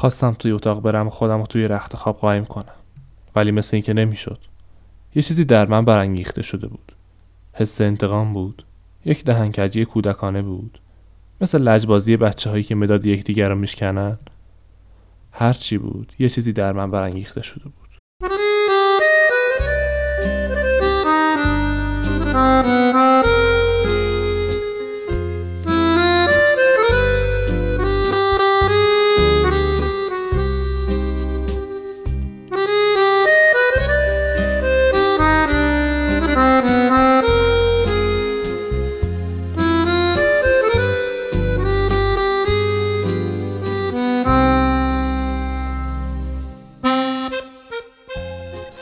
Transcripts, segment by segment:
خواستم توی اتاق برم خودم رو توی رخت خواب قایم کنم. ولی مثل اینکه نمی‌شد. یه چیزی در من برانگیخته شده بود. حس انتقام بود. یک دهنکجی کودکانه بود. مثل لجبازی بچه هایی که مداد یکدیگر رو میشکنن. هر چی بود یه چیزی در من برانگیخته شده بود.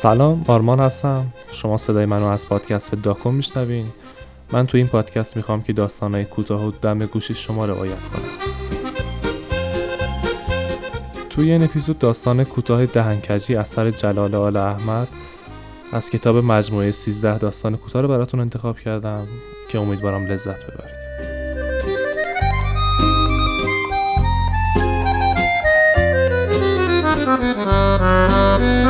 سلام آرمان هستم. شما صدای منو از پادکست داکو میشنوین. من تو این پادکست می‌خوام که داستانهای کوتاه و دم گوش شما روایت کنم. توی این اپیزود داستان کوتاه دهنکجی اثر جلال آل احمد از کتاب مجموعه 13 داستان کوتاه رو براتون انتخاب کردم که امیدوارم لذت ببرید.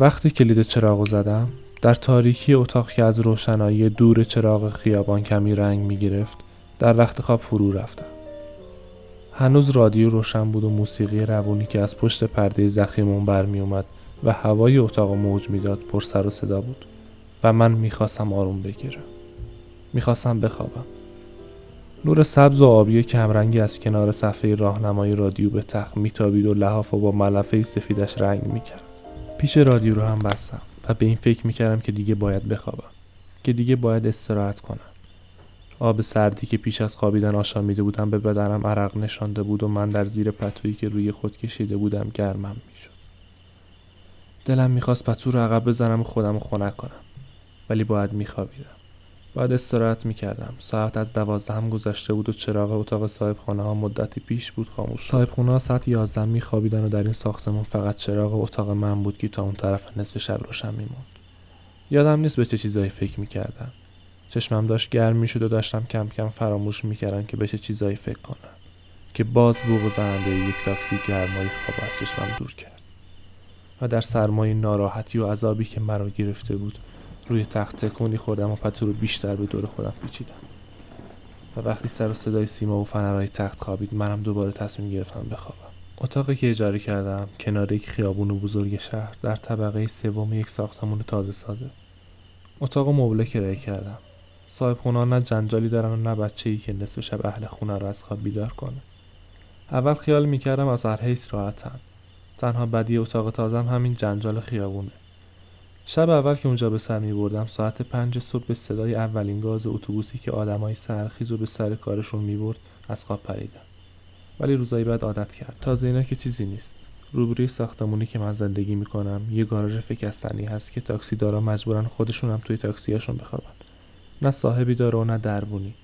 وقتی کلید چراغ زدم در تاریکی اتاق که از روشنایی دور چراغ خیابان کمی رنگ می گرفت در وقت خواب فرو رفتم. هنوز رادیو روشن بود و موسیقی روونی که از پشت پرده زخیمون برمی اومد و هوای اتاق موج می‌داد پر سر و صدا بود و من می‌خواستم آروم بگیرم. می‌خواستم بخوابم. نور سبز و آبی کمرنگی از کنار صفحه راهنمای رادیو به تخت میتابید و لحاف و با ملفه سفیدش رنگ می‌کرد پیش رادیو رو هم بستم و به این فکر می‌کردم که دیگه باید بخوابم که دیگه باید استراحت کنم. آب سردی که پیش از خوابیدن آشامیده بودم به بدنم عرق نشانده بود و من در زیر پتویی که روی خود کشیده بودم گرمم می‌شد. دلم می‌خواست پتو رو عقب بزنم و خودم خنک کنم ولی باید میخوابیدم. باید استراحت می‌کردم. ساعت از دوازده هم گذشته بود و چراغ اتاق صاحب خانه ها مدتی پیش بود خاموش صاحب خونه ها ساعت یازده میخوابیدن و در این ساختمان فقط چراغ اتاق من بود که تا اون طرف نصف شب روشن میموند یادم نیست به چه چیزایی فکر می‌کردم. چشمم داشت گرم می‌شد و داشتم کم کم فراموش می‌کردم که به چه چیزایی فکر کنم. که باز بوغ زننده یک تاکسی گرمای خواب از چشمم دور کرد. و در سرمایه ناراحتی و عذابی که مرا گرفته بود روی تخت تکونی خوردم و پتو رو بیشتر به دور خودم پیچیدم. و وقتی سر و صدای سیما و فنرهای تخت خوابید منم دوباره تصمیم گرفتم بخوابم. اتاقی که اجاره کردم کنار یک خیابون بزرگ شهر در طبقه سوم یک ساختمان تازه سازه. اتاق مبله کرایه کردم. صاحب خونه نه جنجالی دارن و نه بچه ای که نصف شب اهل خونه رو از خواب بیدار کنه. اول خیال می‌کردم از هر حیث راحتم تنها بدی اتاق تازم همین جنجال خیابونه. شب اول که اونجا به سر می بردم ساعت پنج صبح به صدای اولین گاز اتوبوسی که آدمای سرخیز و به سر کارشون می برد از خواب پریدم. ولی روزایی بعد عادت کرد. تازه اینا که چیزی نیست. روبروی ساختمونی که من زندگی می‌کنم یه گاراژ فکستنی هست که تاکسی دارا مجبورن خودشون هم توی تاکسیاشون بخوابن. نه صاحبی داره و نه دربونی.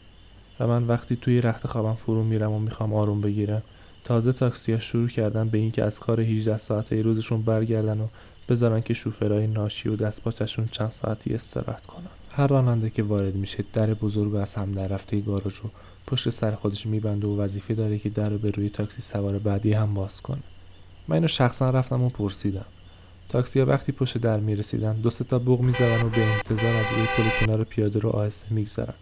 و من وقتی توی رخت خوابم فرو میرم و می‌خوام آروم بگیرم تازه تاکسیا شروع کردن به اینکه از کار 18 ساعته روزشون برگردن و بذارن که شوفرای ناشی و دستپاچشون چند ساعتی استراحت کنن. هر راننده که وارد میشه در بزرگ و از هم در رفته گاراژ رو پشت سر خودش میبنده و وظیفه داره که در رو به روی تاکسی سوار بعدی هم باز کنه. من اینو شخصا رفتم و پرسیدم. تاکسی ها وقتی پشت در می‌رسیدن دو تا بوق می‌زدن و به انتظار از روی پل کنار پیاده رو آهسته میگذرن.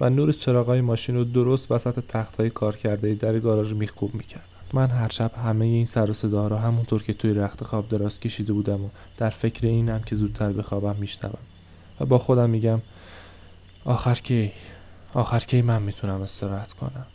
و نور چراغای ماشین رو درست وسط تخت های کار در گاراژ میخکوب می‌کرد. من هر شب همه این سر و صدا را همونطور که توی رخت خواب دراز کشیده بودم و در فکر اینم که زودتر بخوابم میشنوم. و با خودم میگم آخر کی؟ آخر کی من می‌تونم استراحت کنم؟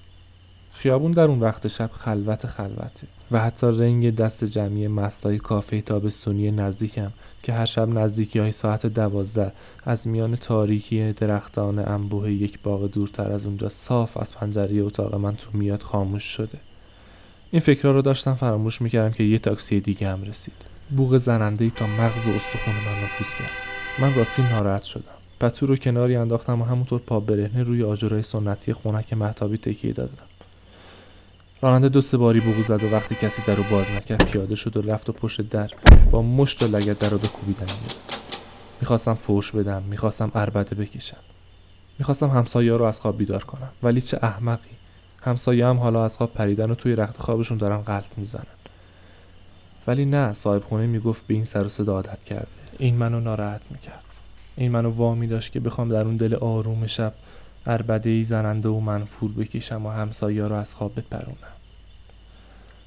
خیابون در اون وقت شب خلوت خلوته و حتی رنگ دست جمعی مستای کافه تابستونی نزدیکم که هر شب نزدیکی های ساعت دوازده از میان تاریکی درختان انبوه یک باغ دورتر از اونجا صاف از پنجره اتاق من تو میاد خاموش شده. این فکرها رو داشتم فراموش می‌کردم که یه تاکسی دیگه هم رسید. بوغ زننده ای تا مغز و استخون من نفوذ کرد. من راستی ناراحت شدم. پتو رو کناری انداختم و همونطور پا برهنه روی آجرای سنتی خونک محتابی تکیه دادم. راننده دو سه باری بوغو زد و وقتی کسی در رو باز نکرد پیاده شد و رفت و پشت در با مشت و لگت در رو به کوبیدن می‌خواستم فوش بدم می‌خواستم اربده بکشم. می‌خواستم همسایه رو از خواب بیدار کنم. ولی چه احمقی. همسایه هم حالا از خواب پریدن و توی رخت خوابشون دارن غلط می‌زنن. ولی نه صاحب خونه می‌گفت به این سر و صدا عادت کرده. این منو ناراحت می‌کرد. این منو وامی داشت که بخوام در اون دل آروم شب اربده ای زننده و منفور بکشم و همسایه رو از خواب بپرونم.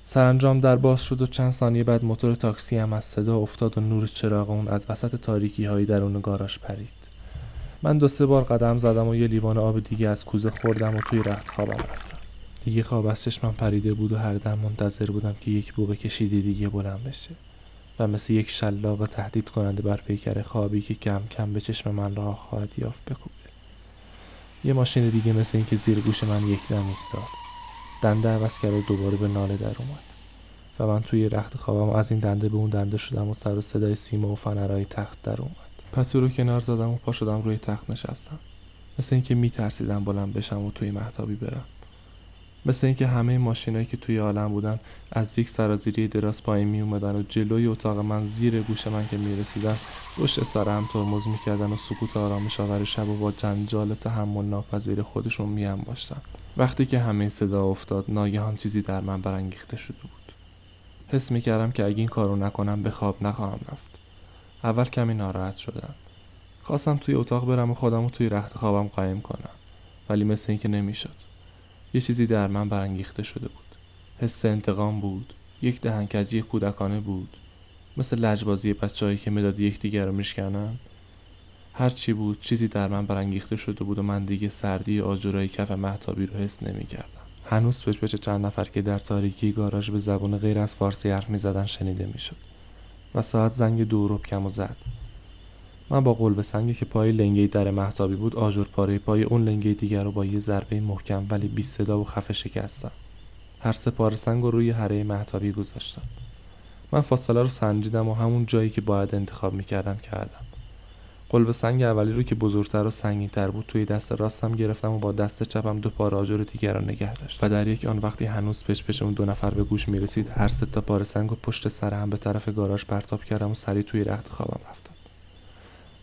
سرانجام در باز شد و چند ثانیه بعد موتور تاکسی هم از صدا افتاد و نور چراغ اون از وسط تاریکی هایی درون گاراژ پرید. من دو سه بار قدم زدم و یه لیوان آب دیگه از کوزه خوردم و توی رخت خوابم رفتم دیگه خواب از چشمم پریده بود و هر دم منتظر بودم که یک بوق کشیدی دیگه بلند بشه. و مثل یک شلاق تهدید کننده بر پیکر خوابی که کم کم به چشم من راه خواهد یافت بکوبه. یه ماشین دیگه مثل اینکه زیر گوش من یک دم ایستاد. دنده عوض کرد و دوباره به ناله در اومد. و من توی رخت خوابم از این دنده به اون دنده شدم و سر و صدای سیما و فنرهای تخت در اومد. پتو رو کنار زدم و پا شدم روی تخت نشستم. مثل اینکه میترسیدم بلند بشم و توی محتابی برم. مثل اینکه همه ماشینایی که توی عالم بودن از یک سرازیری دراز پایین می اومدن و جلوی اتاق من زیر گوش من که می رسیدن پشت سر هم ترمز می‌کردن و سکوت آرامش آور شب و با جنجال تحمل ناپذیر خودشون می هم باشتن. وقتی که همه صدا افتاد ناگهان چیزی در من برانگیخته شده بود. حس می کردم که اگه این کارو نکنم به خواب نخواهم رفت. اول کمی ناراحت شدم. خواستم توی اتاق برم و خودم رو توی رخت خوابم قایم کنم ولی مثل اینکه نمی‌شد. یه چیزی در من برانگیخته شده بود. حس انتقام بود. یک دهنکجی کودکانه بود. مثل لجبازی بچههایی که مداد یکدیگر رو میشکنن. هر چی بود چیزی در من برانگیخته شده بود و من دیگه سردی آجرای کف محتابی رو حس نمی‌کردم. هنوز پچ چند نفر که در تاریکی گاراژ به زبان غیر از فارسی حرف می‌زدن شنیده می‌شد. و ساعت زنگ دو رو کم و زد. من با قلب سنگی که پای لنگه در محتابی بود آجر پاره پای اون لنگه دیگر رو با یه ضربه محکم ولی بی صدا و خفه شکستم. هر سه پاره سنگ رو روی حره محتابی گذاشتم. من فاصله رو سنجیدم و همون جایی که باید انتخاب می‌کردم کردم. قلب سنگ اولی رو که بزرگتر و سنگینتر بود توی دست راستم گرفتم و با دست چپم دو پاره آجر دیگر رو نگه داشت و در یک آن وقتی هنوز پش پش اون دو نفر به گوش می‌رسید هر سه تا پاره سنگ و پشت سر هم به طرف گاراژ پرتاب کردم و سری توی رخت خوابم رفتم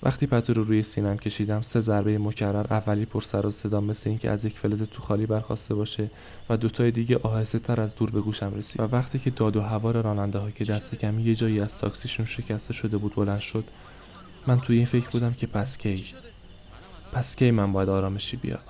وقتی پتو رو روی سینم کشیدم سه ضربه مکرر اولی پر سر و صدا مثل اینکه از یک فلز تو خالی برخواسته باشه و دوتای دیگه آهسته تر از دور به گوشم رسید. و وقتی که داد و هوار راننده ها که دست کمی یه جایی از تاکسیشون شکسته شده بود بلند شد من توی این فکر بودم که پس کی؟ پس کی من باید آرامشی بیارم